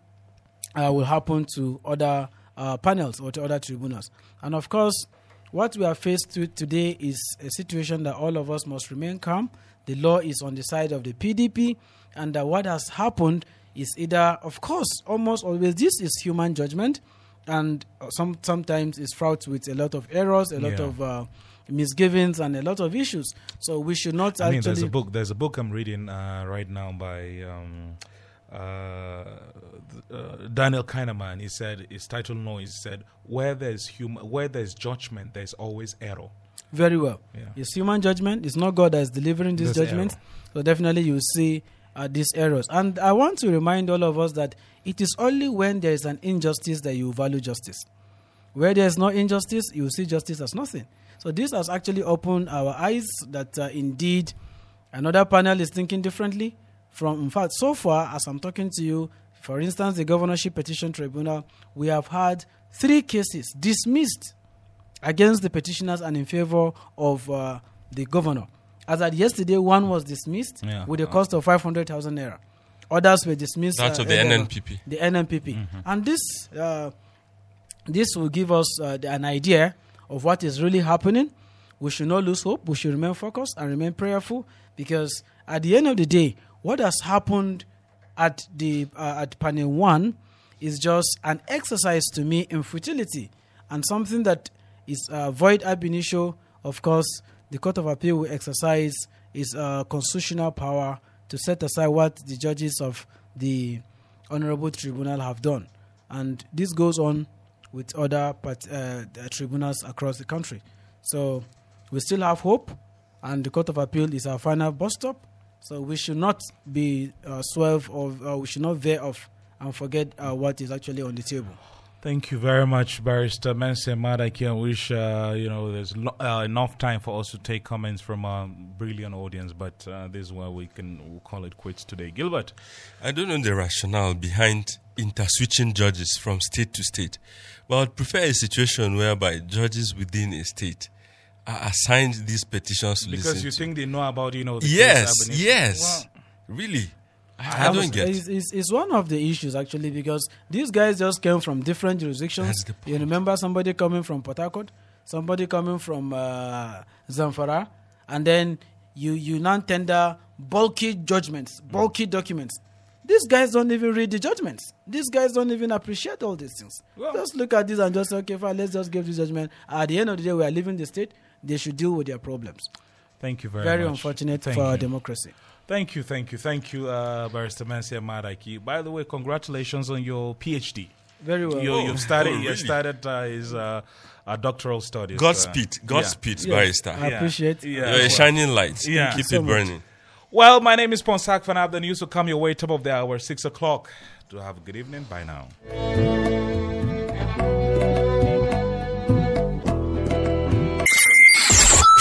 Speaker 10: uh, will happen to other uh, panels or to other tribunals. And of course, what we are faced with today is a situation that all of us must remain calm. The law is on the side of the PDP, and that what has happened is either, of course, almost always this is human judgment, and uh, some sometimes it's fraught with a lot of errors, a lot
Speaker 7: Yeah.
Speaker 10: of uh, misgivings, and a lot of issues. So we should not
Speaker 7: I mean,
Speaker 10: actually.
Speaker 7: there's a book. There's a book I'm reading uh, right now by um, Daniel Kahneman. He said his title "No." He said, "Where there's human, where there's judgment, there's always error."
Speaker 10: Very well.
Speaker 7: Yeah.
Speaker 10: It's human judgment. It's not God that is delivering this
Speaker 7: There's
Speaker 10: judgments. So definitely you see uh, these errors. And I want to remind all of us that it is only when there is an injustice that you value justice. Where there is no injustice, you see justice as nothing. So this has actually opened our eyes that uh, indeed another panel is thinking differently. From in fact, so far as I'm talking to you, for instance, the governorship petition tribunal, we have had three cases dismissed against the petitioners and in favor of uh, the governor. As at yesterday, one was dismissed
Speaker 8: Yeah.
Speaker 10: with a cost of 500,000 naira. Others were dismissed.
Speaker 8: That's of the
Speaker 10: uh,
Speaker 8: NNPP.
Speaker 10: The NNPP. And this, uh, this will give us uh, the- an idea of what is really happening. We should not lose hope. We should remain focused and remain prayerful because at the end of the day, what has happened at the uh, at panel one is just an exercise to me in futility and something that is uh, void ab initio. Of course, the Court of Appeal will exercise its uh, constitutional power to set aside what the judges of the Honorable Tribunal have done. And this goes on with other part, uh, tribunals across the country. So we still have hope, and the Court of Appeal is our final bus stop. So we should not be uh, swerve or uh, we should not veer off and forget uh, what is actually on the table.
Speaker 7: Thank you very much, Barrister Menseh Madaki. I wish uh, you know there's lo- uh, enough time for us to take comments from our brilliant audience, but uh, this is where we can we'll call it quits today. Gilbert,
Speaker 8: I don't know the rationale behind interswitching judges from state to state, but I'd prefer a situation whereby judges within a state are assigned these petitions to
Speaker 7: because
Speaker 8: listen
Speaker 7: you
Speaker 8: to.
Speaker 7: think they know about you know the
Speaker 8: yes,
Speaker 7: Ab
Speaker 8: yes,
Speaker 7: Well,
Speaker 8: really. I, I don't get.
Speaker 10: It's, it's, it's one of the issues actually because these guys just came from different jurisdictions.
Speaker 8: That's the
Speaker 10: You remember somebody coming from Port Harcourt, somebody coming from uh, Zamfara, and then you you now tender bulky judgments, bulky documents. These guys don't even read the judgments. These guys don't even appreciate all these things. just look at this and just say, okay, fine, let's just give this judgment. At the end of the day, we are leaving the state. They should deal with their problems.
Speaker 7: Thank you very,
Speaker 10: Very
Speaker 7: much.
Speaker 10: unfortunate
Speaker 7: Thank
Speaker 10: for our democracy.
Speaker 7: Thank you, thank you, thank you, uh, Barrister Menseh Madaki. By the way, congratulations on your PhD.
Speaker 10: Very well.
Speaker 7: You,
Speaker 8: Oh,
Speaker 7: you've started.
Speaker 8: oh,
Speaker 7: You
Speaker 8: really?
Speaker 7: started uh, his uh, uh, doctoral studies.
Speaker 8: Godspeed,
Speaker 7: uh,
Speaker 8: Godspeed,
Speaker 7: yeah.
Speaker 8: barrister.
Speaker 10: I appreciate
Speaker 7: Yeah.
Speaker 8: You're a shining light.
Speaker 7: Yeah.
Speaker 8: Keep
Speaker 10: So
Speaker 8: it
Speaker 10: much.
Speaker 8: burning.
Speaker 7: Well, my name is Ponsah Fanap. The news will come your way top of the hour, six o'clock. Do have a good evening. Bye now.